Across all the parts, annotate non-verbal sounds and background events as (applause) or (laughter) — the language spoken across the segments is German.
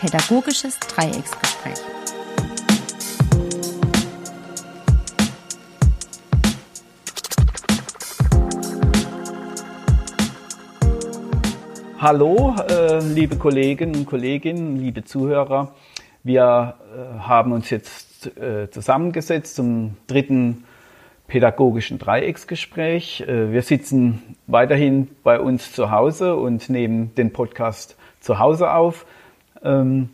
Pädagogisches Dreiecksgespräch. Hallo, äh, liebe Kolleginnen und Kollegen, liebe Zuhörer. Wir äh, haben uns jetzt äh, zusammengesetzt zum dritten pädagogischen Dreiecksgespräch. Wir sitzen weiterhin bei uns zu Hause und nehmen den Podcast zu Hause auf. Ähm,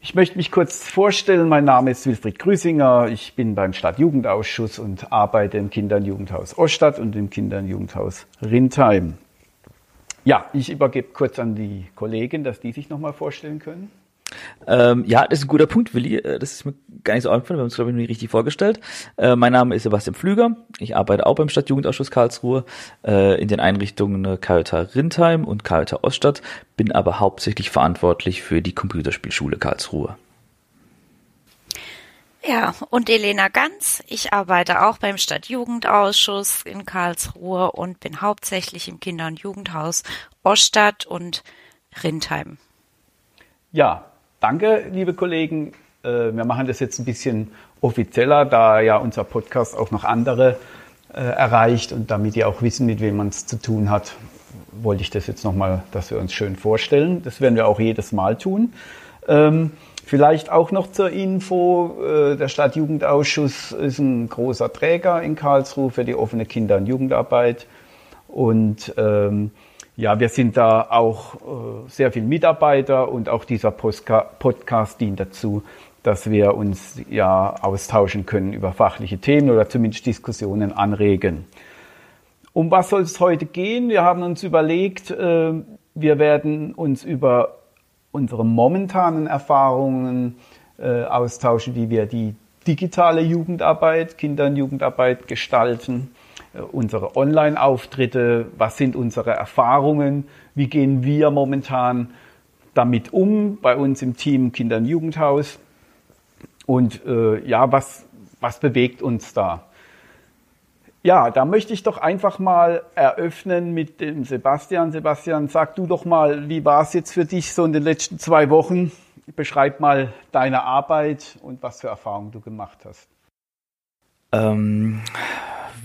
ich möchte mich kurz vorstellen. Mein Name ist Wilfried Grüsinger. Ich bin beim Stadtjugendausschuss und arbeite im Kinder- und Oststadt und im Kinder- und Jugendhaus Rindheim. Ja, ich übergebe kurz an die Kollegin, dass die sich nochmal vorstellen können. Ähm, ja, das ist ein guter Punkt, Willi. Äh, das ist mir gar nicht so aufgefallen. Wir haben uns, glaube ich, noch nicht richtig vorgestellt. Äh, mein Name ist Sebastian Pflüger. Ich arbeite auch beim Stadtjugendausschuss Karlsruhe äh, in den Einrichtungen äh, KJH Rindheim und KJH Oststadt, bin aber hauptsächlich verantwortlich für die Computerspielschule Karlsruhe. Ja, und Elena Ganz. Ich arbeite auch beim Stadtjugendausschuss in Karlsruhe und bin hauptsächlich im Kinder- und Jugendhaus Oststadt und Rindheim. Ja, danke, liebe Kollegen. Äh, wir machen das jetzt ein bisschen offizieller, da ja unser Podcast auch noch andere äh, erreicht und damit ihr auch wissen, mit wem man es zu tun hat, wollte ich das jetzt nochmal, dass wir uns schön vorstellen. Das werden wir auch jedes Mal tun. Ähm, Vielleicht auch noch zur Info, äh, der Stadtjugendausschuss ist ein großer Träger in Karlsruhe für die offene Kinder- und Jugendarbeit. Und ähm, ja, wir sind da auch äh, sehr viel Mitarbeiter und auch dieser Podcast dient dazu, dass wir uns ja austauschen können über fachliche Themen oder zumindest Diskussionen anregen. Um was soll es heute gehen? Wir haben uns überlegt, äh, wir werden uns über unsere momentanen Erfahrungen äh, austauschen, wie wir die digitale Jugendarbeit, Kinder- und Jugendarbeit gestalten, unsere Online-Auftritte, was sind unsere Erfahrungen, wie gehen wir momentan damit um bei uns im Team Kinder- und Jugendhaus und äh, ja, was, was bewegt uns da? Ja, da möchte ich doch einfach mal eröffnen mit dem Sebastian. Sebastian, sag du doch mal, wie war es jetzt für dich so in den letzten zwei Wochen? Beschreib mal deine Arbeit und was für Erfahrungen du gemacht hast. Ähm,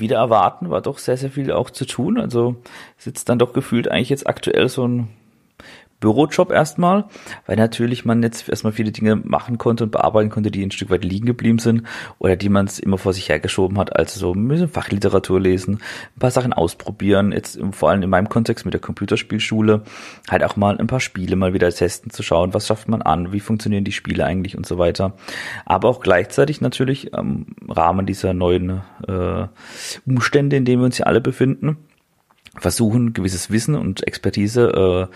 wieder erwarten war doch sehr, sehr viel auch zu tun. Also sitzt dann doch gefühlt eigentlich jetzt aktuell so ein Bürojob erstmal, weil natürlich man jetzt erstmal viele Dinge machen konnte und bearbeiten konnte, die ein Stück weit liegen geblieben sind oder die man es immer vor sich hergeschoben hat. Also so ein bisschen Fachliteratur lesen, ein paar Sachen ausprobieren, jetzt vor allem in meinem Kontext mit der Computerspielschule, halt auch mal ein paar Spiele mal wieder testen, zu schauen, was schafft man an, wie funktionieren die Spiele eigentlich und so weiter. Aber auch gleichzeitig natürlich im Rahmen dieser neuen äh, Umstände, in denen wir uns ja alle befinden, versuchen, gewisses Wissen und Expertise äh,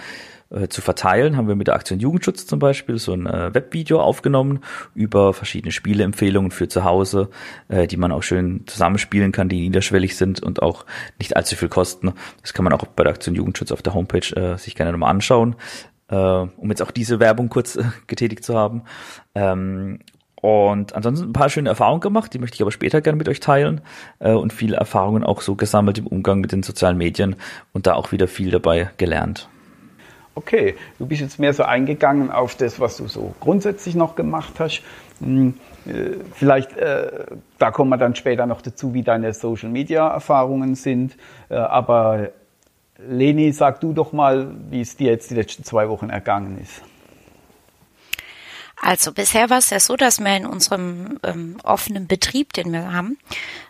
äh, zu verteilen, haben wir mit der Aktion Jugendschutz zum Beispiel so ein äh, Webvideo aufgenommen über verschiedene Spieleempfehlungen für zu Hause, äh, die man auch schön zusammenspielen kann, die niederschwellig sind und auch nicht allzu viel kosten. Das kann man auch bei der Aktion Jugendschutz auf der Homepage äh, sich gerne nochmal anschauen, äh, um jetzt auch diese Werbung kurz äh, getätigt zu haben. Ähm, und ansonsten ein paar schöne Erfahrungen gemacht, die möchte ich aber später gerne mit euch teilen äh, und viele Erfahrungen auch so gesammelt im Umgang mit den sozialen Medien und da auch wieder viel dabei gelernt. Okay, du bist jetzt mehr so eingegangen auf das, was du so grundsätzlich noch gemacht hast. Hm, äh, vielleicht, äh, da kommen wir dann später noch dazu, wie deine Social-Media-Erfahrungen sind. Äh, aber Leni, sag du doch mal, wie es dir jetzt die letzten zwei Wochen ergangen ist. Also bisher war es ja so, dass wir in unserem ähm, offenen Betrieb, den wir haben,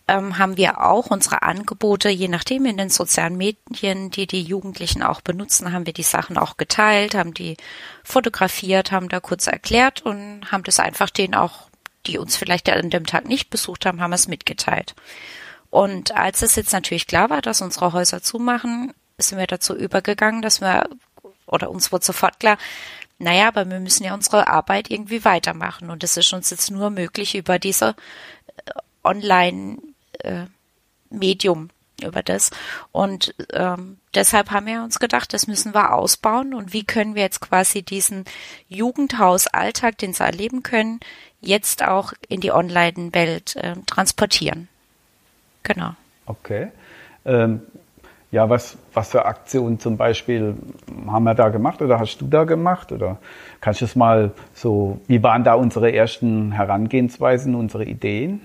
ähm, haben wir auch unsere Angebote, je nachdem in den sozialen Medien, die die Jugendlichen auch benutzen, haben wir die Sachen auch geteilt, haben die fotografiert, haben da kurz erklärt und haben das einfach denen auch, die uns vielleicht an dem Tag nicht besucht haben, haben es mitgeteilt. Und als es jetzt natürlich klar war, dass unsere Häuser zumachen, sind wir dazu übergegangen, dass wir, oder uns wurde sofort klar, naja, aber wir müssen ja unsere Arbeit irgendwie weitermachen. Und es ist uns jetzt nur möglich über diese äh, Online-Medium, äh, über das. Und ähm, deshalb haben wir uns gedacht, das müssen wir ausbauen. Und wie können wir jetzt quasi diesen Jugendhausalltag, den sie erleben können, jetzt auch in die Online-Welt äh, transportieren? Genau. Okay. Ähm Ja, was, was für Aktionen zum Beispiel haben wir da gemacht oder hast du da gemacht? Oder kannst du es mal so, wie waren da unsere ersten Herangehensweisen, unsere Ideen?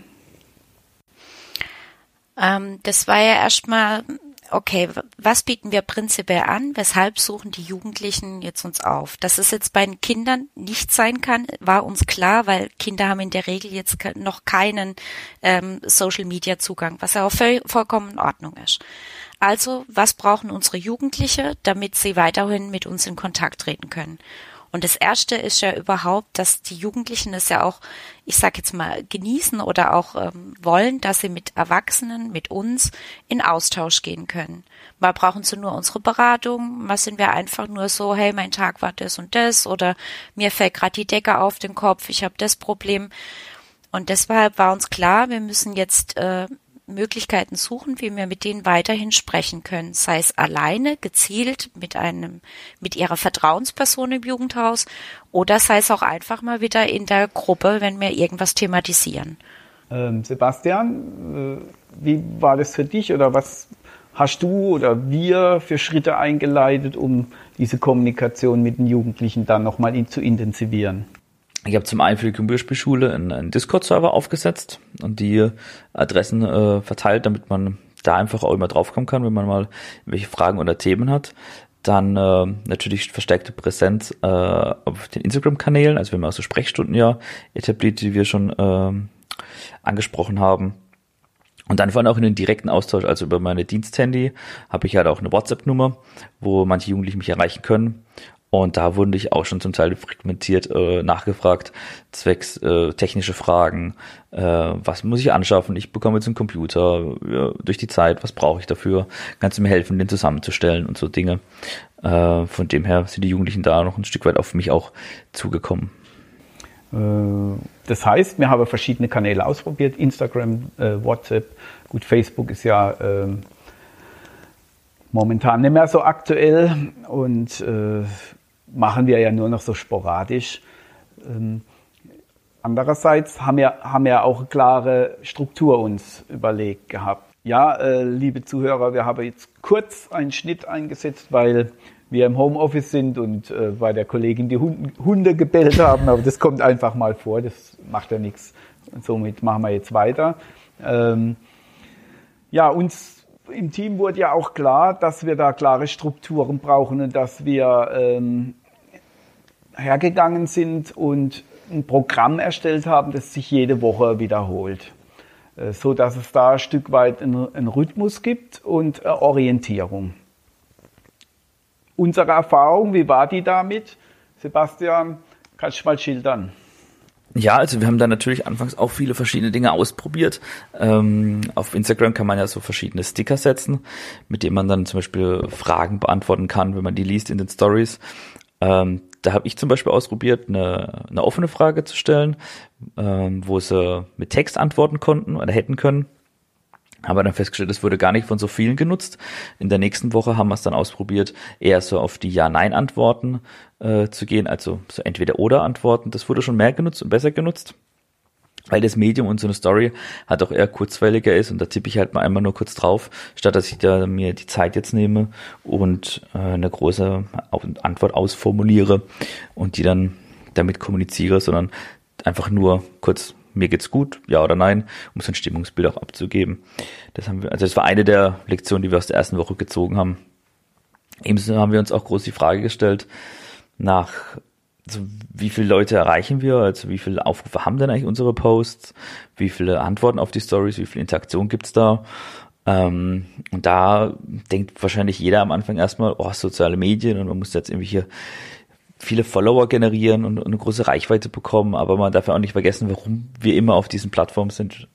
Ähm, das war ja erstmal okay, was bieten wir prinzipiell an? Weshalb suchen die Jugendlichen jetzt uns auf? Dass es jetzt bei den Kindern nicht sein kann, war uns klar, weil Kinder haben in der Regel jetzt noch keinen ähm, Social Media Zugang, was ja auch voll, vollkommen in Ordnung ist. Also, was brauchen unsere Jugendliche, damit sie weiterhin mit uns in Kontakt treten können? Und das Erste ist ja überhaupt, dass die Jugendlichen es ja auch, ich sage jetzt mal, genießen oder auch ähm, wollen, dass sie mit Erwachsenen, mit uns in Austausch gehen können. Mal brauchen sie nur unsere Beratung, mal sind wir einfach nur so, hey, mein Tag war das und das oder mir fällt gerade die Decke auf den Kopf, ich habe das Problem. Und deshalb war uns klar, wir müssen jetzt äh, Möglichkeiten suchen, wie wir mit denen weiterhin sprechen können, sei es alleine, gezielt mit einem, mit ihrer Vertrauensperson im Jugendhaus oder sei es auch einfach mal wieder in der Gruppe, wenn wir irgendwas thematisieren. Ähm, Sebastian, äh, wie war das für dich oder was hast du oder wir für Schritte eingeleitet, um diese Kommunikation mit den Jugendlichen dann nochmal zu intensivieren? Ich habe zum einen für die Computerspielschule einen, einen Discord-Server aufgesetzt und die Adressen äh, verteilt, damit man da einfach auch immer draufkommen kann, wenn man mal welche Fragen oder Themen hat. Dann äh, natürlich verstärkte Präsenz äh, auf den Instagram-Kanälen, also wir haben auch so Sprechstunden ja etabliert, die wir schon äh, angesprochen haben. Und dann vor allem auch in den direkten Austausch, also über meine Diensthandy habe ich halt auch eine WhatsApp-Nummer, wo manche Jugendliche mich erreichen können. Und da wurde ich auch schon zum Teil fragmentiert äh, nachgefragt, zwecks äh, technische Fragen, äh, was muss ich anschaffen? Ich bekomme jetzt einen Computer ja, durch die Zeit, was brauche ich dafür? Kannst du mir helfen, den zusammenzustellen und so Dinge. Äh, von dem her sind die Jugendlichen da noch ein Stück weit auf mich auch zugekommen. Äh, das heißt, wir haben verschiedene Kanäle ausprobiert, Instagram, äh, WhatsApp, gut, Facebook ist ja ähm, momentan nicht mehr so aktuell und machen wir ja nur noch so sporadisch. Ähm, andererseits haben wir, haben wir auch klare Struktur uns überlegt gehabt. Ja, äh, liebe Zuhörer, wir haben jetzt kurz einen Schnitt eingesetzt, weil wir im Homeoffice sind und äh, bei der Kollegin die Hunde, Hunde gebellt haben, aber das kommt einfach mal vor, das macht ja nichts. Somit machen wir jetzt weiter. Ähm, ja, uns im Team wurde ja auch klar, dass wir da klare Strukturen brauchen und dass wir ähm, hergegangen sind und ein Programm erstellt haben, das sich jede Woche wiederholt, äh, so dass es da ein Stück weit einen Rhythmus gibt und Orientierung. Unsere Erfahrung, wie war die damit? Sebastian, kannst du mal schildern? Ja, also wir haben da natürlich anfangs auch viele verschiedene Dinge ausprobiert. Ähm, auf Instagram kann man ja so verschiedene Sticker setzen, mit denen man dann zum Beispiel Fragen beantworten kann, wenn man die liest in den Stories. Ähm, da habe ich zum Beispiel ausprobiert, eine, eine offene Frage zu stellen, ähm, wo sie mit Text antworten konnten oder hätten können. Aber dann festgestellt, es wurde gar nicht von so vielen genutzt. In der nächsten Woche haben wir es dann ausprobiert, eher so auf die Ja-Nein-Antworten äh, zu gehen, also so Entweder-Oder-Antworten. Das wurde schon mehr genutzt und besser genutzt weil das Medium und so eine Story halt auch eher kurzweiliger ist und da tippe ich halt mal einmal nur kurz drauf, statt dass ich da mir die Zeit jetzt nehme und äh, eine große Antwort ausformuliere und die dann damit kommuniziere, sondern einfach nur kurz mir geht's gut, ja oder nein, um so ein Stimmungsbild auch abzugeben. Das haben wir, also das war eine der Lektionen, die wir aus der ersten Woche gezogen haben. Ebenso haben wir uns auch groß die Frage gestellt nach also wie viele Leute erreichen wir? Also wie viele Aufrufe haben denn eigentlich unsere Posts? Wie viele Antworten auf die Stories? Wie viel Interaktion gibt's da? Ähm, und da denkt wahrscheinlich jeder am Anfang erstmal, oh, soziale Medien und man muss jetzt irgendwie hier viele Follower generieren und eine große Reichweite bekommen, aber man darf ja auch nicht vergessen, warum wir immer auf diesen Plattformen sind.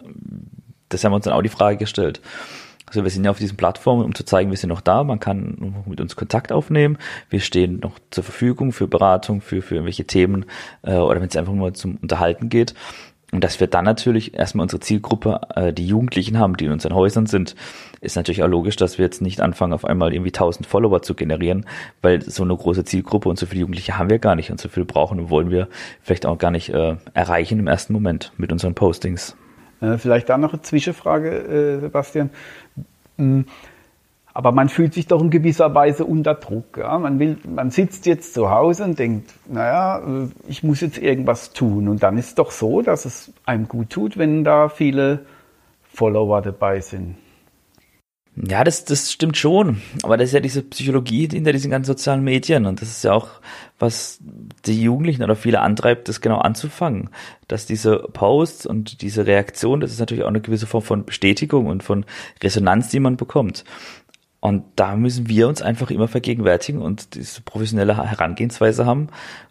Das haben wir uns dann auch die Frage gestellt. Also wir sind ja auf diesen Plattformen, um zu zeigen, wir sind noch da. Man kann mit uns Kontakt aufnehmen. Wir stehen noch zur Verfügung für Beratung, für, für irgendwelche Themen äh, oder wenn es einfach nur zum Unterhalten geht. Und dass wir dann natürlich erstmal unsere Zielgruppe, äh, die Jugendlichen haben, die in unseren Häusern sind, ist natürlich auch logisch, dass wir jetzt nicht anfangen, auf einmal irgendwie 1000 Follower zu generieren, weil so eine große Zielgruppe und so viele Jugendliche haben wir gar nicht und so viel brauchen und wollen wir vielleicht auch gar nicht äh, erreichen im ersten Moment mit unseren Postings. Äh, vielleicht da noch eine Zwischenfrage, äh, Sebastian. Aber man fühlt sich doch in gewisser Weise unter Druck. Ja? Man, will, man sitzt jetzt zu Hause und denkt, naja, äh, ich muss jetzt irgendwas tun. Und dann ist es doch so, dass es einem gut tut, wenn da viele Follower dabei sind. Ja, das, das stimmt schon. Aber das ist ja diese Psychologie hinter diesen ganzen sozialen Medien. Und das ist ja auch, was die Jugendlichen oder viele antreibt, das genau anzufangen. Dass diese Posts und diese Reaktion, das ist natürlich auch eine gewisse Form von Bestätigung und von Resonanz, die man bekommt. Und da müssen wir uns einfach immer vergegenwärtigen und diese professionelle Herangehensweise haben,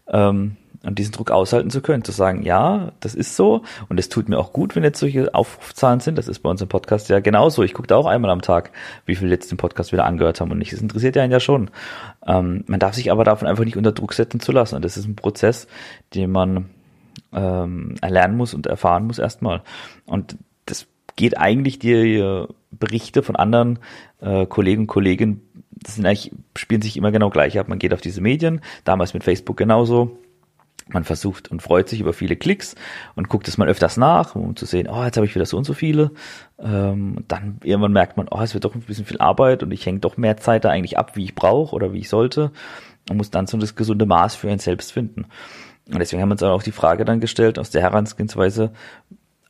ähm, und diesen Druck aushalten zu können, zu sagen, ja, das ist so und es tut mir auch gut, wenn jetzt solche Aufrufzahlen sind. Das ist bei uns im Podcast ja genauso. Ich gucke da auch einmal am Tag, wie viel jetzt den Podcast wieder angehört haben und nicht. Das interessiert ja einen ja schon. Ähm, man darf sich aber davon einfach nicht unter Druck setzen zu lassen. Und das ist ein Prozess, den man ähm, erlernen muss und erfahren muss erstmal. Und das geht eigentlich die Berichte von anderen äh, Kollegen und Kolleginnen, das sind eigentlich, spielen sich immer genau gleich ab. Man geht auf diese Medien, damals mit Facebook genauso man versucht und freut sich über viele Klicks und guckt es mal öfters nach, um zu sehen, oh, jetzt habe ich wieder so und so viele. Ähm, dann irgendwann merkt man, oh, es wird doch ein bisschen viel Arbeit und ich hänge doch mehr Zeit da eigentlich ab, wie ich brauche oder wie ich sollte. Man muss dann so das gesunde Maß für einen selbst finden. Und deswegen haben wir uns auch die Frage dann gestellt, aus der Herangehensweise,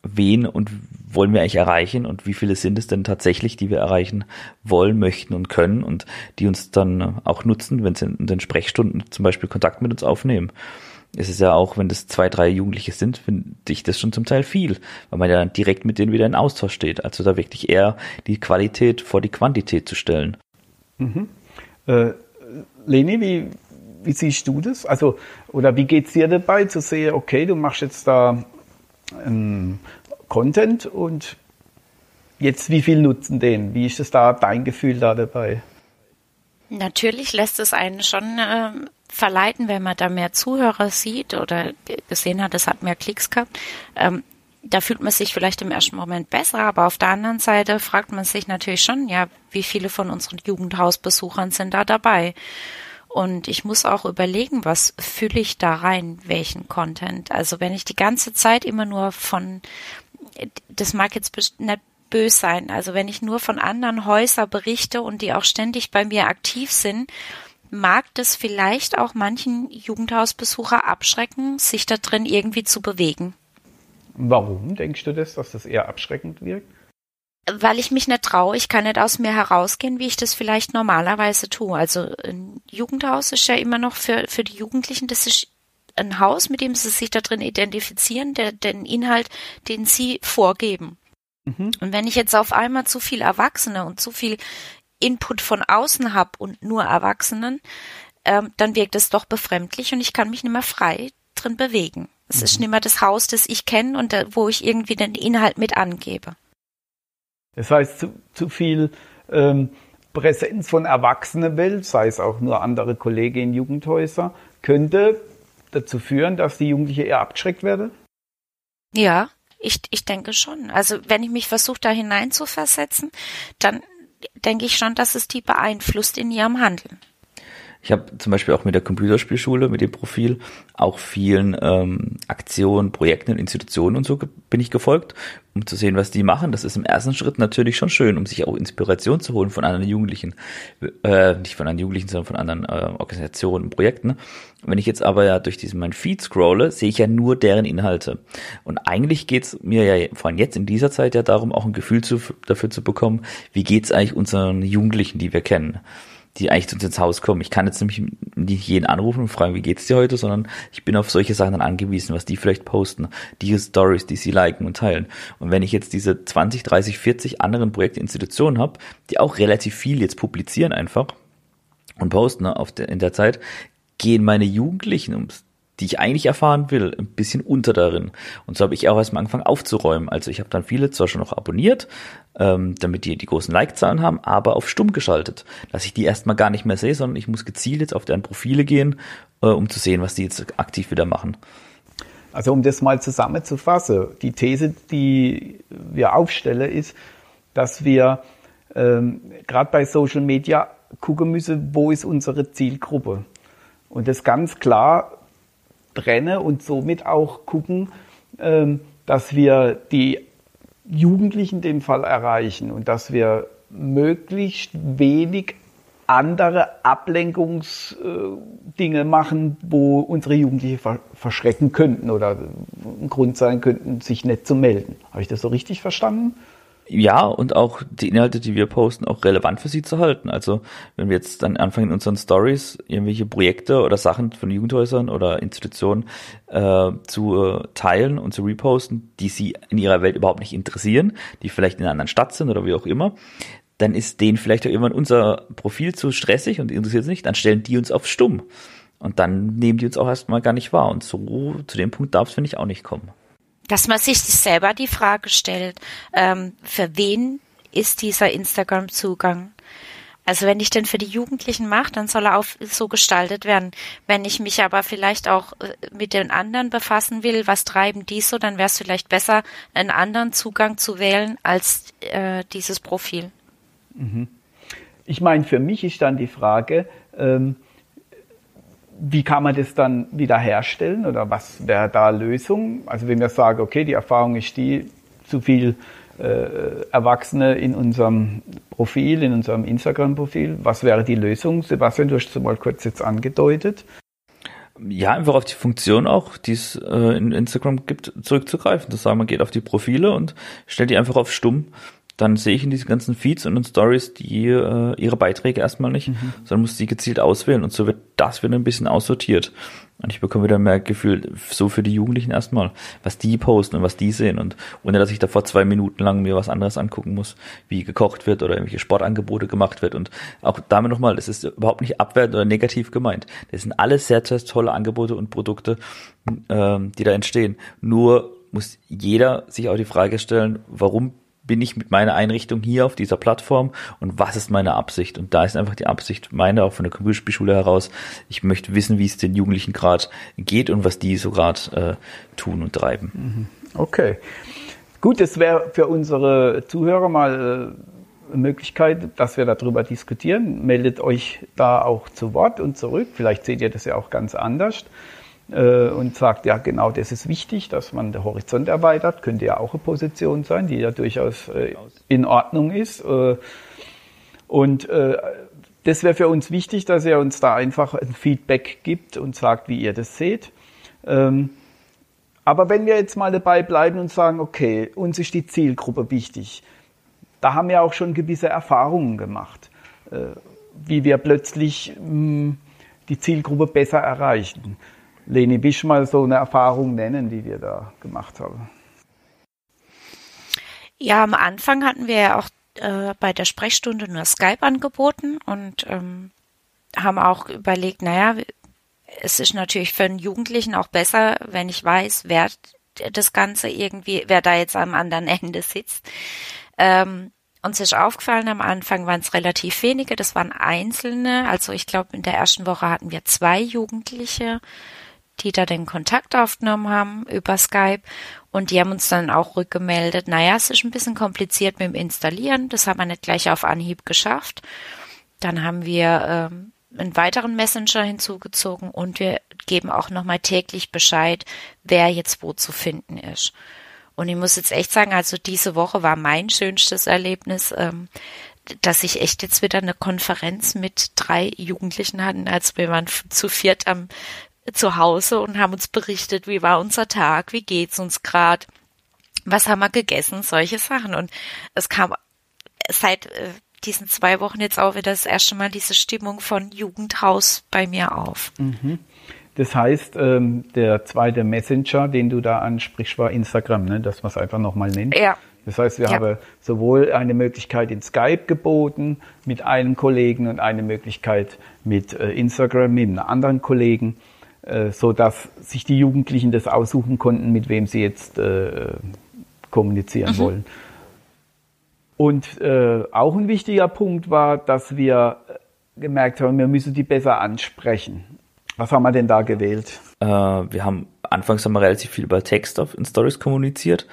wen und wollen wir eigentlich erreichen und wie viele sind es denn tatsächlich, die wir erreichen wollen, möchten und können und die uns dann auch nutzen, wenn sie in den Sprechstunden zum Beispiel Kontakt mit uns aufnehmen ist es ja auch, wenn das zwei, drei Jugendliche sind, finde ich das schon zum Teil viel, weil man ja dann direkt mit denen wieder in Austausch steht. Also da wirklich eher die Qualität vor die Quantität zu stellen. Mhm. Äh, Leni, wie, wie siehst du das? Also, oder wie geht es dir dabei zu sehen, okay, du machst jetzt da ähm, Content und jetzt wie viel nutzen den? Wie ist das da dein Gefühl da dabei? Natürlich lässt es einen schon äh, verleiten, wenn man da mehr Zuhörer sieht oder gesehen hat, es hat mehr Klicks gehabt. Ähm, da fühlt man sich vielleicht im ersten Moment besser, aber auf der anderen Seite fragt man sich natürlich schon, ja, wie viele von unseren Jugendhausbesuchern sind da dabei? Und ich muss auch überlegen, was fühle ich da rein, welchen Content. Also wenn ich die ganze Zeit immer nur von, das mag jetzt nicht böse sein, also wenn ich nur von anderen Häusern berichte und die auch ständig bei mir aktiv sind, mag das vielleicht auch manchen Jugendhausbesucher abschrecken, sich da drin irgendwie zu bewegen. Warum denkst du das, dass das eher abschreckend wirkt? Weil ich mich nicht traue, ich kann nicht aus mir herausgehen, wie ich das vielleicht normalerweise tue. Also ein Jugendhaus ist ja immer noch für, für die Jugendlichen, das ist ein Haus, mit dem sie sich da drin identifizieren, der, den Inhalt, den sie vorgeben. Mhm. Und wenn ich jetzt auf einmal zu viel Erwachsene und zu viel Input von außen habe und nur Erwachsenen, ähm, dann wirkt es doch befremdlich und ich kann mich nicht mehr frei drin bewegen. Es mhm. ist nicht mehr das Haus, das ich kenne und äh, wo ich irgendwie den Inhalt mit angebe. Das heißt, zu, zu viel ähm, Präsenz von Erwachsenenwelt, sei es auch nur andere Kollegen in Jugendhäusern, könnte dazu führen, dass die Jugendliche eher abgeschreckt werden? Ja, ich, ich denke schon. Also wenn ich mich versuche, da hineinzuversetzen, dann denke ich schon, dass es die beeinflusst in ihrem Handeln. Ich habe zum Beispiel auch mit der Computerspielschule, mit dem Profil, auch vielen ähm, Aktionen, Projekten und Institutionen und so bin ich gefolgt, um zu sehen, was die machen. Das ist im ersten Schritt natürlich schon schön, um sich auch Inspiration zu holen von anderen Jugendlichen. Äh, nicht von anderen Jugendlichen, sondern von anderen äh, Organisationen und Projekten. Wenn ich jetzt aber ja durch diesen mein Feed scrolle, sehe ich ja nur deren Inhalte. Und eigentlich geht's mir ja vor allem jetzt in dieser Zeit ja darum, auch ein Gefühl zu, dafür zu bekommen, wie geht's eigentlich unseren Jugendlichen, die wir kennen die eigentlich zu uns ins Haus kommen. Ich kann jetzt nämlich nicht jeden anrufen und fragen, wie geht's dir heute, sondern ich bin auf solche Sachen dann angewiesen, was die vielleicht posten, die Stories, die sie liken und teilen. Und wenn ich jetzt diese 20, 30, 40 anderen Projekte, Institutionen habe, die auch relativ viel jetzt publizieren einfach und posten ne, auf der, in der Zeit, gehen meine Jugendlichen ums die ich eigentlich erfahren will, ein bisschen unter darin. Und so habe ich auch erstmal angefangen aufzuräumen. Also ich habe dann viele zwar schon noch abonniert, ähm, damit die die großen Like-Zahlen haben, aber auf stumm geschaltet, dass ich die erstmal gar nicht mehr sehe, sondern ich muss gezielt jetzt auf deren Profile gehen, äh, um zu sehen, was die jetzt aktiv wieder machen. Also um das mal zusammenzufassen, die These, die wir aufstellen, ist, dass wir ähm, gerade bei Social Media gucken müssen, wo ist unsere Zielgruppe. Und das ganz klar trenne und somit auch gucken, ähm, dass wir die Jugendlichen den Fall erreichen und dass wir möglichst wenig andere Ablenkungsdinge machen, wo unsere Jugendliche verschrecken könnten oder ein Grund sein könnten, sich nicht zu melden. Habe ich das so richtig verstanden? Ja, und auch die Inhalte, die wir posten, auch relevant für sie zu halten. Also wenn wir jetzt dann anfangen in unseren Stories irgendwelche Projekte oder Sachen von Jugendhäusern oder Institutionen äh, zu äh, teilen und zu reposten, die sie in ihrer Welt überhaupt nicht interessieren, die vielleicht in einer anderen Stadt sind oder wie auch immer, dann ist denen vielleicht auch irgendwann unser Profil zu stressig und interessiert sie nicht, dann stellen die uns auf stumm. Und dann nehmen die uns auch erstmal gar nicht wahr. Und so zu dem Punkt darf es, finde ich, auch nicht kommen. Dass man sich selber die Frage stellt, ähm, für wen ist dieser Instagram-Zugang? Also wenn ich den für die Jugendlichen mache, dann soll er auch so gestaltet werden. Wenn ich mich aber vielleicht auch äh, mit den anderen befassen will, was treiben die so, dann wäre es vielleicht besser, einen anderen Zugang zu wählen als äh, dieses Profil. Mhm. Ich meine, für mich ist dann die Frage, ähm, wie kann man das dann wieder herstellen oder was wäre da Lösung? Also wenn wir sagen, okay, die Erfahrung ist die, zu viel äh, Erwachsene in unserem Profil, in unserem Instagram-Profil, was wäre die Lösung? Sebastian, du hast es mal kurz jetzt angedeutet. Ja, einfach auf die Funktion auch, die es äh, in Instagram gibt, zurückzugreifen. Das sagen, man geht auf die Profile und stellt die einfach auf stumm dann sehe ich in diesen ganzen Feeds und in Stories die äh, ihre Beiträge erstmal nicht, mhm. sondern muss die gezielt auswählen und so wird das wieder ein bisschen aussortiert. Und ich bekomme wieder mehr Gefühl, so für die Jugendlichen erstmal, was die posten und was die sehen und ohne dass ich davor zwei Minuten lang mir was anderes angucken muss, wie gekocht wird oder irgendwelche Sportangebote gemacht wird. Und auch damit nochmal, das ist überhaupt nicht abwertend oder negativ gemeint. Das sind alles sehr, sehr tolle Angebote und Produkte, ähm, die da entstehen. Nur muss jeder sich auch die Frage stellen, warum bin ich mit meiner Einrichtung hier auf dieser Plattform und was ist meine Absicht? Und da ist einfach die Absicht meine, auch von der Computerspielschule heraus, ich möchte wissen, wie es den Jugendlichen gerade geht und was die so gerade äh, tun und treiben. Mhm. Okay. Gut, das wäre für unsere Zuhörer mal äh, eine Möglichkeit, dass wir darüber diskutieren. Meldet euch da auch zu Wort und zurück. Vielleicht seht ihr das ja auch ganz anders. Äh, und sagt, ja genau, das ist wichtig, dass man den Horizont erweitert, könnte ja auch eine Position sein, die ja durchaus äh, in Ordnung ist. Äh, und das wäre für uns wichtig, dass ihr uns da einfach ein Feedback gibt und sagt, wie ihr das seht. Ähm, aber wenn wir jetzt mal dabei bleiben und sagen, okay, uns ist die Zielgruppe wichtig, da haben wir auch schon gewisse Erfahrungen gemacht, wie wir plötzlich hm, die Zielgruppe besser erreichen. Leni, willst du mal so eine Erfahrung nennen, die wir da gemacht haben? Ja, am Anfang hatten wir ja auch äh, bei der Sprechstunde nur Skype angeboten und ähm, haben auch überlegt, naja, es ist natürlich für einen Jugendlichen auch besser, wenn ich weiß, wer das Ganze irgendwie, wer da jetzt am anderen (laughs) Ende sitzt. Ähm, uns ist aufgefallen, am Anfang waren es relativ wenige, das waren Einzelne. Also ich glaube, in der ersten Woche hatten wir zwei Jugendliche die da den Kontakt aufgenommen haben über Skype und die haben uns dann auch rückgemeldet, naja, es ist ein bisschen kompliziert mit dem Installieren, das haben wir nicht gleich auf Anhieb geschafft. Dann haben wir ähm, einen weiteren Messenger hinzugezogen und wir geben auch nochmal täglich Bescheid, wer jetzt wo zu finden ist. Und ich muss jetzt echt sagen, also diese Woche war mein schönstes Erlebnis, ähm, dass ich echt jetzt wieder eine Konferenz mit drei Jugendlichen hatten, als wir waren zu viert am zu Hause und haben uns berichtet, wie war unser Tag, wie geht's uns grad, was haben wir gegessen, solche Sachen. Und es kam seit äh, diesen zwei Wochen jetzt auch wieder das erste Mal diese Stimmung von Jugendhaus bei mir auf. Mhm. Das heißt, ähm, der zweite Messenger, den du da ansprichst, war Instagram, ne? dass man es einfach nochmal nennt. Ja. Das heißt, wir ja. haben sowohl eine Möglichkeit in Skype geboten mit einem Kollegen und eine Möglichkeit mit äh, Instagram mit einem anderen Kollegen. Äh, so dass sich die Jugendlichen das aussuchen konnten, mit wem sie jetzt äh, kommunizieren mhm. wollen. Und äh, auch ein wichtiger Punkt war, dass wir gemerkt haben, wir müssen die besser ansprechen. Was haben wir denn da gewählt? Äh, wir haben anfangs haben wir relativ viel über Text auf in Stories kommuniziert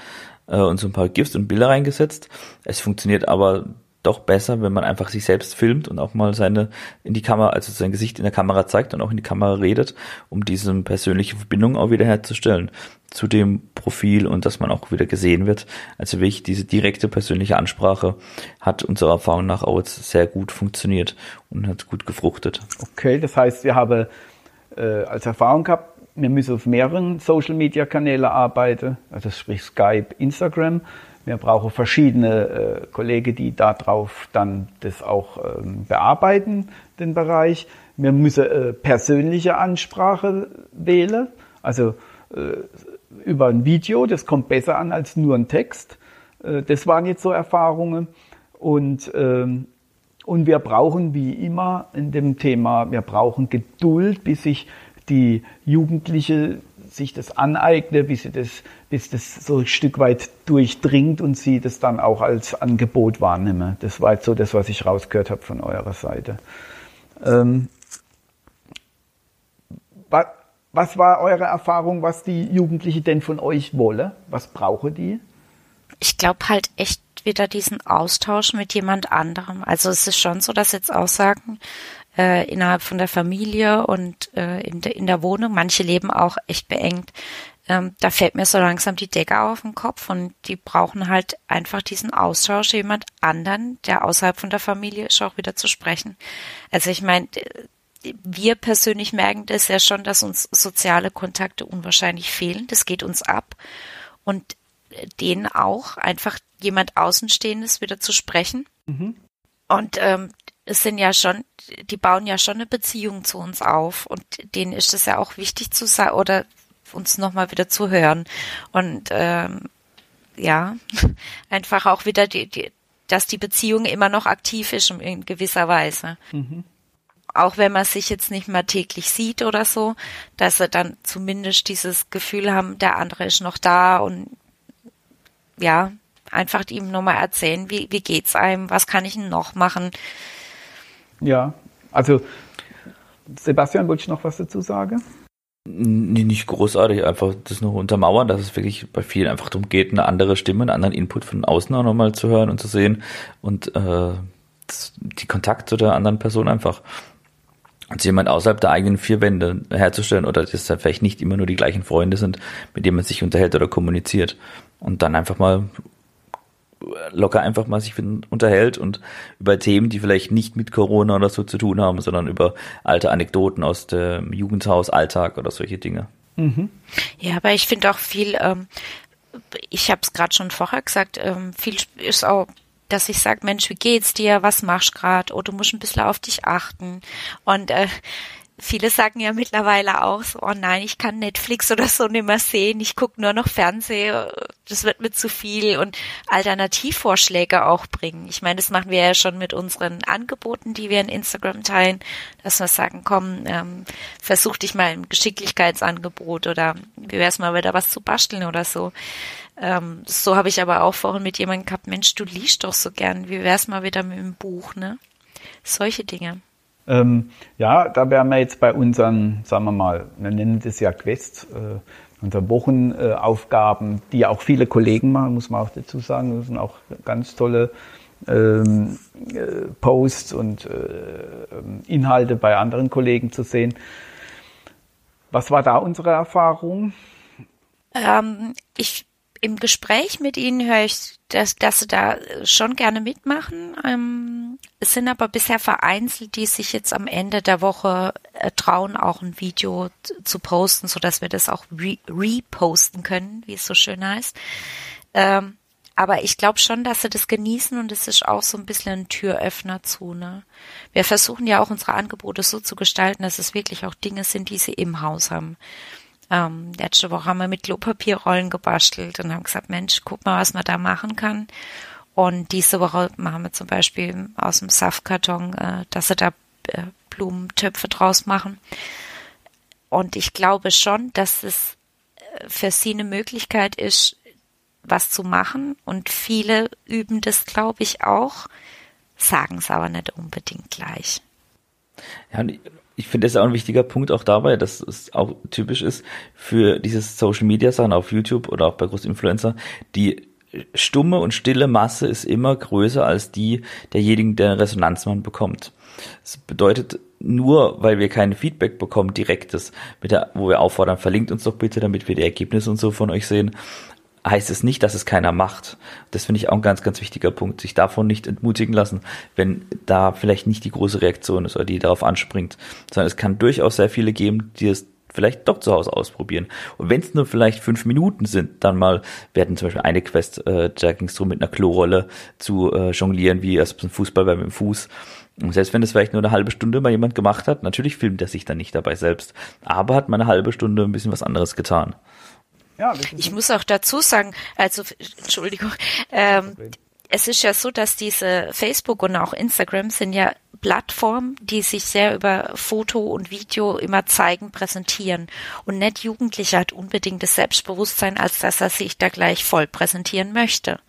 äh, und so ein paar GIFs und Bilder reingesetzt. Es funktioniert aber doch besser, wenn man einfach sich selbst filmt und auch mal seine in die Kamera, also sein Gesicht in der Kamera zeigt und auch in die Kamera redet, um diese persönliche Verbindung auch wieder herzustellen zu dem Profil und dass man auch wieder gesehen wird. Also wirklich diese direkte persönliche Ansprache hat unserer Erfahrung nach auch jetzt sehr gut funktioniert und hat gut gefruchtet. Okay, das heißt, wir haben äh, als Erfahrung gehabt, wir müssen auf mehreren Social Media Kanälen arbeiten, also sprich Skype, Instagram. Wir brauchen verschiedene äh, Kollegen, die darauf dann das auch ähm, bearbeiten, den Bereich. Wir müssen äh, persönliche Ansprache wählen, also äh, über ein Video, das kommt besser an als nur ein Text. Äh, das waren jetzt so Erfahrungen. Und, ähm, und wir brauchen wie immer in dem Thema, wir brauchen Geduld, bis sich die Jugendliche sich das aneignet, bis, sie das, bis das so ein Stück weit durchdringt und sie das dann auch als Angebot wahrnehmen. Das war jetzt so das, was ich rausgehört habe von eurer Seite. Ähm, was, was war eure Erfahrung, was die Jugendliche denn von euch wolle? Was brauche die? Ich glaube halt echt wieder diesen Austausch mit jemand anderem. Also es ist schon so, dass jetzt Aussagen äh, innerhalb von der Familie und äh, in, de, in der Wohnung, manche leben auch echt beengt, ähm, da fällt mir so langsam die Decke auf den Kopf und die brauchen halt einfach diesen Austausch, jemand anderen, der außerhalb von der Familie ist, auch wieder zu sprechen. Also ich meine, wir persönlich merken das ja schon, dass uns soziale Kontakte unwahrscheinlich fehlen. Das geht uns ab. Und denen auch einfach jemand Außenstehendes wieder zu sprechen. Mhm. Und ähm, es sind ja schon, die bauen ja schon eine Beziehung zu uns auf und denen ist es ja auch wichtig zu sagen oder uns nochmal wieder zu hören. Und ähm, ja, (laughs) einfach auch wieder die, die, dass die Beziehung immer noch aktiv ist in gewisser Weise. Mhm auch wenn man sich jetzt nicht mehr täglich sieht oder so, dass sie dann zumindest dieses Gefühl haben, der andere ist noch da und ja, einfach ihm nochmal erzählen, wie, wie geht's einem, was kann ich noch machen. Ja, also Sebastian, wollte ich noch was dazu sagen? Nee, nicht großartig, einfach das noch untermauern, dass es wirklich bei vielen einfach darum geht, eine andere Stimme, einen anderen Input von außen auch nochmal zu hören und zu sehen und äh, die Kontakt zu der anderen Person einfach also jemand außerhalb der eigenen vier Wände herzustellen oder dass da vielleicht nicht immer nur die gleichen Freunde sind, mit denen man sich unterhält oder kommuniziert. Und dann einfach mal locker einfach mal sich unterhält und über Themen, die vielleicht nicht mit Corona oder so zu tun haben, sondern über alte Anekdoten aus dem Jugendhaus, Alltag oder solche Dinge. Mhm. Ja, aber ich finde auch viel, ähm, ich habe es gerade schon vorher gesagt, ähm, viel ist auch dass ich sage, Mensch, wie geht's dir? Was machst du gerade? Oh, du musst ein bisschen auf dich achten. Und äh, viele sagen ja mittlerweile auch so, oh nein, ich kann Netflix oder so nicht mehr sehen, ich gucke nur noch Fernsehen, das wird mir zu viel und Alternativvorschläge auch bringen. Ich meine, das machen wir ja schon mit unseren Angeboten, die wir in Instagram teilen, dass wir sagen, komm, ähm, versuch dich mal im Geschicklichkeitsangebot oder wie wär's mal wieder was zu basteln oder so. Ähm, so habe ich aber auch vorhin mit jemandem gehabt, Mensch, du liest doch so gern, wie wär's mal wieder mit dem Buch, ne? Solche Dinge. Ähm, ja, da wären wir jetzt bei unseren, sagen wir mal, wir nennen das ja Quest, äh, unsere Wochenaufgaben, äh, die auch viele Kollegen machen, muss man auch dazu sagen. Das sind auch ganz tolle ähm, äh, Posts und äh, ähm, Inhalte bei anderen Kollegen zu sehen. Was war da unsere Erfahrung? Ähm, ich im Gespräch mit ihnen höre ich, dass, dass sie da schon gerne mitmachen. Ähm, es sind aber bisher vereinzelt, die sich jetzt am Ende der Woche äh, trauen, auch ein Video zu posten, so dass wir das auch re reposten können, wie es so schön heißt. Ähm, aber ich glaube schon, dass sie das genießen und es ist auch so ein bisschen ein Türöffner zu. Ne? Wir versuchen ja auch unsere Angebote so zu gestalten, dass es wirklich auch Dinge sind, die sie im Haus haben. Ähm, letzte Woche haben wir mit Klopapierrollen gebastelt und haben gesagt, Mensch, guck mal, was man da machen kann. Und diese Woche machen wir zum Beispiel aus dem Saftkarton, äh, dass sie da äh, Blumentöpfe draus machen. Und ich glaube schon, dass es äh, für sie eine Möglichkeit ist, was zu machen. Und viele üben das, glaube ich, auch, sagen es aber nicht unbedingt gleich. Ja, ich finde das auch ein wichtiger Punkt auch dabei, dass es auch typisch ist für dieses Social Media Sachen auf YouTube oder auch bei Großinfluencer, die stumme und stille Masse ist immer größer als die derjenigen, der Resonanz man bekommt. Das bedeutet, nur weil wir kein Feedback bekommen, direktes, mit der, wo wir auffordern, verlinkt uns doch bitte, damit wir die Ergebnisse und so von euch sehen, heißt es nicht, dass es keiner macht. Das finde ich auch ein ganz, ganz wichtiger Punkt. Sich davon nicht entmutigen lassen, wenn da vielleicht nicht die große Reaktion ist oder die darauf anspringt, sondern es kann durchaus sehr viele geben, die es vielleicht doch zu Hause ausprobieren. Und wenn es nur vielleicht fünf Minuten sind, dann mal, wir hatten zum Beispiel eine Quest, äh, da ging es darum, mit einer Klorolle zu äh, jonglieren, wie als ein Fußball mit dem Fuß. Und selbst wenn es vielleicht nur eine halbe Stunde mal jemand gemacht hat, natürlich filmt er sich dann nicht dabei selbst, aber hat mal eine halbe Stunde ein bisschen was anderes getan. Ja, ich muss auch dazu sagen, also Entschuldigung, ähm, es ist ja so, dass diese Facebook und auch Instagram sind ja Plattformen, die sich sehr über Foto und Video immer zeigen, präsentieren. Und nicht Jugendlicher hat unbedingt das Selbstbewusstsein, als dass er sich da gleich voll präsentieren möchte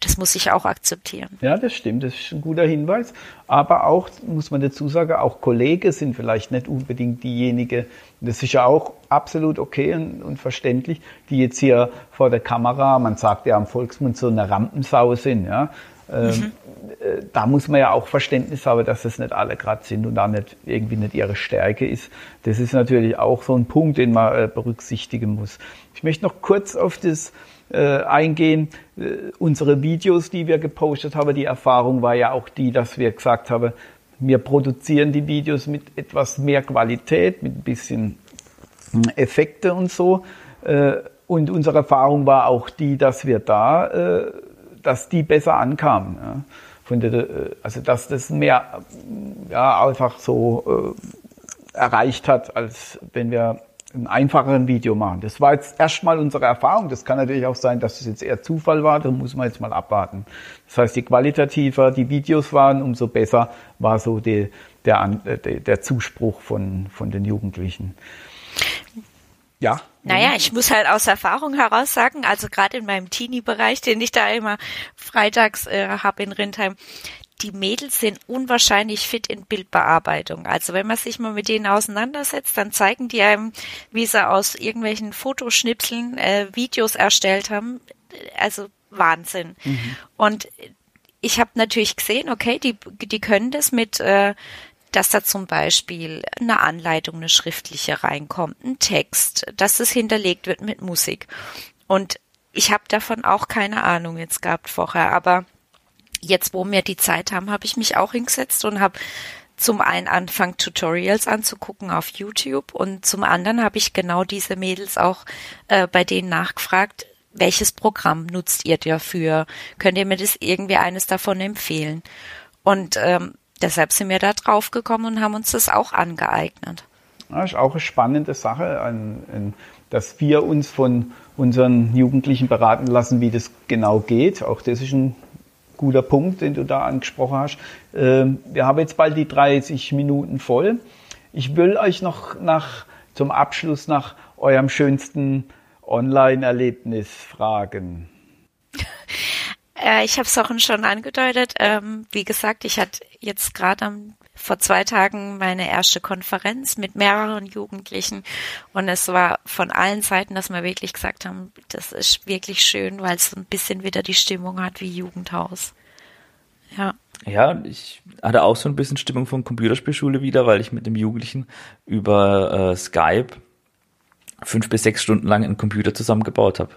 das muss ich auch akzeptieren. Ja, das stimmt, das ist ein guter Hinweis. Aber auch, muss man dazu sagen, auch Kollegen sind vielleicht nicht unbedingt diejenigen, das ist ja auch absolut okay und, und, verständlich, die jetzt hier vor der Kamera, man sagt ja am Volksmund, so eine Rampensau sind. Ja. Ähm, mhm. Äh, da muss man ja auch Verständnis haben, dass das nicht alle gerade sind und da nicht irgendwie nicht ihre Stärke ist. Das ist natürlich auch so ein Punkt, den man äh, berücksichtigen muss. Ich möchte noch kurz auf das äh, eingehen. Äh, unsere Videos, die wir gepostet haben, die Erfahrung war ja auch die, dass wir gesagt haben, wir produzieren die Videos mit etwas mehr Qualität, mit ein bisschen hm, Effekte und so. Äh, und unsere Erfahrung war auch die, dass wir da, äh, dass die besser ankamen. Ja. Äh, also dass das mehr ja, einfach so äh, erreicht hat, als wenn wir ein einfacheren Video machen. Das war jetzt erstmal unsere Erfahrung. Das kann natürlich auch sein, dass es jetzt eher Zufall war. Da muss man jetzt mal abwarten. Das heißt, je qualitativer die Videos waren, umso besser war so die, der, äh, der, Zuspruch von, von den Jugendlichen. Ja. Naja, ich muss halt aus Erfahrung heraus sagen, also gerade in meinem Teenie-Bereich, den ich da immer freitags äh, habe in Rindheim, die Mädels sind unwahrscheinlich fit in Bildbearbeitung. Also wenn man sich mal mit denen auseinandersetzt, dann zeigen die einem, wie sie aus irgendwelchen Fotoschnipseln äh, Videos erstellt haben. Also Wahnsinn. Mhm. Und ich habe natürlich gesehen, okay, die, die können das mit, äh, dass da zum Beispiel eine Anleitung, eine schriftliche reinkommt, ein Text, dass das hinterlegt wird mit Musik. Und ich habe davon auch keine Ahnung jetzt gehabt vorher, aber jetzt, wo wir die Zeit haben, habe ich mich auch hingesetzt und habe zum einen anfangen, Tutorials anzugucken auf YouTube und zum anderen habe ich genau diese Mädels auch äh, bei denen nachgefragt, welches Programm nutzt ihr dafür? Könnt ihr mir das irgendwie eines davon empfehlen? Und ähm, deshalb sind wir da drauf gekommen und haben uns das auch angeeignet. Das ist auch eine spannende Sache, dass wir uns von unseren Jugendlichen beraten lassen, wie das genau geht. Auch das ist ein guter Punkt, den du da angesprochen hast. Ähm, wir haben jetzt bald die 30 Minuten voll. Ich will euch noch nach, zum Abschluss nach eurem schönsten Online-Erlebnis fragen. Äh, ich habe es auch schon angedeutet. Ähm, wie gesagt, ich hatte jetzt gerade vor zwei Tagen meine erste Konferenz mit mehreren Jugendlichen und es war von allen Seiten, dass wir wirklich gesagt haben, das ist wirklich schön, weil es ein bisschen wieder die Stimmung hat wie Jugendhaus. Ja. Ja, ich hatte auch so ein bisschen Stimmung von Computerspielschule wieder, weil ich mit dem Jugendlichen über äh, Skype fünf bis sechs Stunden lang einen Computer zusammengebaut habe.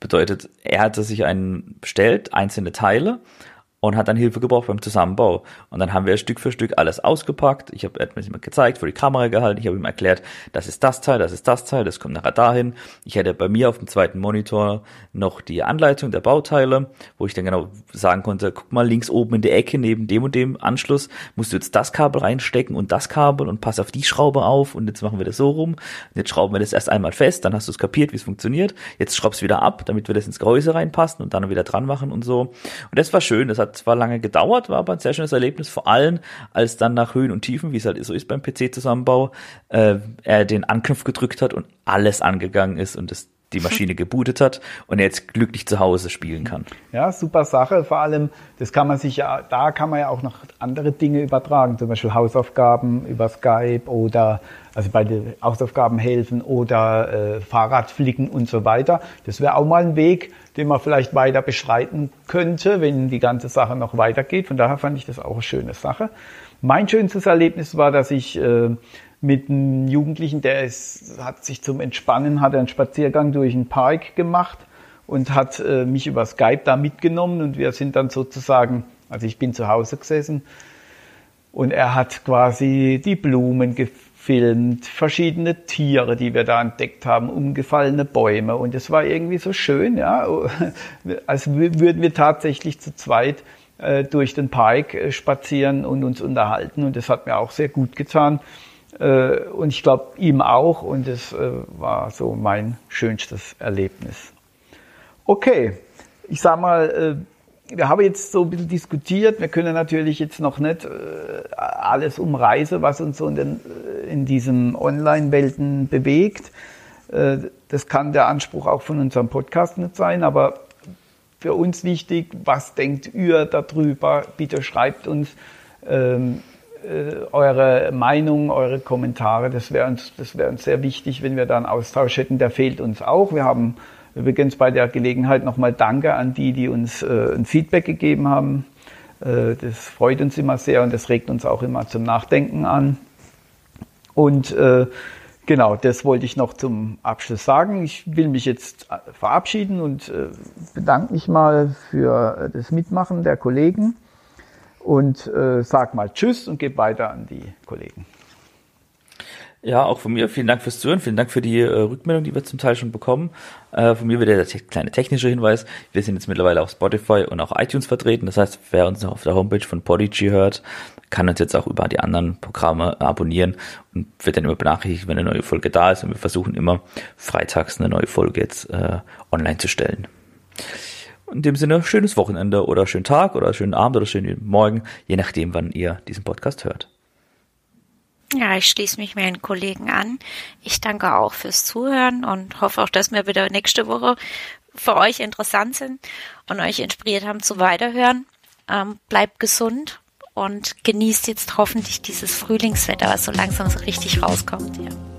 Bedeutet, er hatte sich einen bestellt, einzelne Teile und hat dann Hilfe gebraucht beim Zusammenbau. Und dann haben wir Stück für Stück alles ausgepackt. Ich habe mir mal gezeigt, vor die Kamera gehalten. Ich habe ihm erklärt, das ist das Teil, das ist das Teil, das kommt nachher dahin. Ich hätte bei mir auf dem zweiten Monitor noch die Anleitung der Bauteile, wo ich dann genau sagen konnte, guck mal links oben in der Ecke neben dem und dem Anschluss musst du jetzt das Kabel reinstecken und das Kabel und pass auf die Schraube auf und jetzt machen wir das so rum. Und jetzt schrauben wir das erst einmal fest, dann hast du es kapiert, wie es funktioniert. Jetzt schraubst wieder ab, damit wir das ins Gehäuse reinpassen und dann wieder dran machen und so. Und das war schön, das hat zwar lange gedauert, war aber ein sehr schönes Erlebnis, vor allem als dann nach Höhen und Tiefen, wie es halt so ist beim PC-Zusammenbau, äh, er den Anknopf gedrückt hat und alles angegangen ist und das die Maschine gebootet hat und er jetzt glücklich zu Hause spielen kann. Ja, super Sache. Vor allem, das kann man sich ja, da kann man ja auch noch andere Dinge übertragen, zum Beispiel Hausaufgaben über Skype oder also bei den Hausaufgaben helfen oder äh, Fahrradflicken und so weiter. Das wäre auch mal ein Weg, den man vielleicht weiter beschreiten könnte, wenn die ganze Sache noch weitergeht. Von daher fand ich das auch eine schöne Sache. Mein schönstes Erlebnis war, dass ich äh, mit einem Jugendlichen, der ist, hat sich zum Entspannen, hat einen Spaziergang durch den Park gemacht und hat äh, mich über Skype da mitgenommen und wir sind dann sozusagen, also ich bin zu Hause gesessen und er hat quasi die Blumen gefilmt, verschiedene Tiere, die wir da entdeckt haben, umgefallene Bäume und es war irgendwie so schön, ja, (laughs) als würden wir tatsächlich zu zweit äh, durch den Park äh, spazieren und uns unterhalten und das hat mir auch sehr gut getan. Äh, und ich glaube ihm auch und es äh, war so mein schönstes Erlebnis. Okay, ich sag mal, äh, wir haben jetzt so ein bisschen diskutiert. Wir können natürlich jetzt noch nicht alles umreißen, was uns so in, den, in diesen Online-Welten bewegt. Das kann der Anspruch auch von unserem Podcast nicht sein, aber für uns wichtig, was denkt ihr darüber? Bitte schreibt uns. Ähm, äh, eure Meinung, eure Kommentare. Das wäre uns, das wäre uns sehr wichtig, wenn wir da einen Austausch hätten. Der fehlt uns auch. Wir haben übrigens bei der Gelegenheit nochmal Danke an die, die uns äh, ein Feedback gegeben haben. Äh, das freut uns immer sehr und das regt uns auch immer zum Nachdenken an. Und äh, genau, das wollte ich noch zum Abschluss sagen. Ich will mich jetzt äh, verabschieden und äh, bedanke mich mal für das Mitmachen der Kollegen und äh, sag mal Tschüss und gebe weiter an die Kollegen. Ja, auch von mir vielen Dank fürs Zuhören, vielen Dank für die äh, Rückmeldung, die wir zum Teil schon bekommen. Äh, von mir wieder der kleine technische Hinweis. Wir sind jetzt mittlerweile auf Spotify und auch iTunes vertreten. Das heißt, wer uns noch auf der Homepage von Podigy hört, kann uns jetzt auch über die anderen Programme abonnieren und wird dann immer benachrichtigt, wenn eine neue Folge da ist. Und wir versuchen immer freitags eine neue Folge jetzt äh, online zu stellen. In dem Sinne, schönes Wochenende oder schönen Tag oder schönen Abend oder schönen Morgen, je nachdem, wann ihr diesen Podcast hört. Ja, ich schließe mich meinen Kollegen an. Ich danke auch fürs Zuhören und hoffe auch, dass wir wieder nächste Woche für euch interessant sind und euch inspiriert haben zu weiterhören. Ähm, bleibt gesund und genießt jetzt hoffentlich dieses Frühlingswetter, was so langsam so richtig rauskommt. Ja.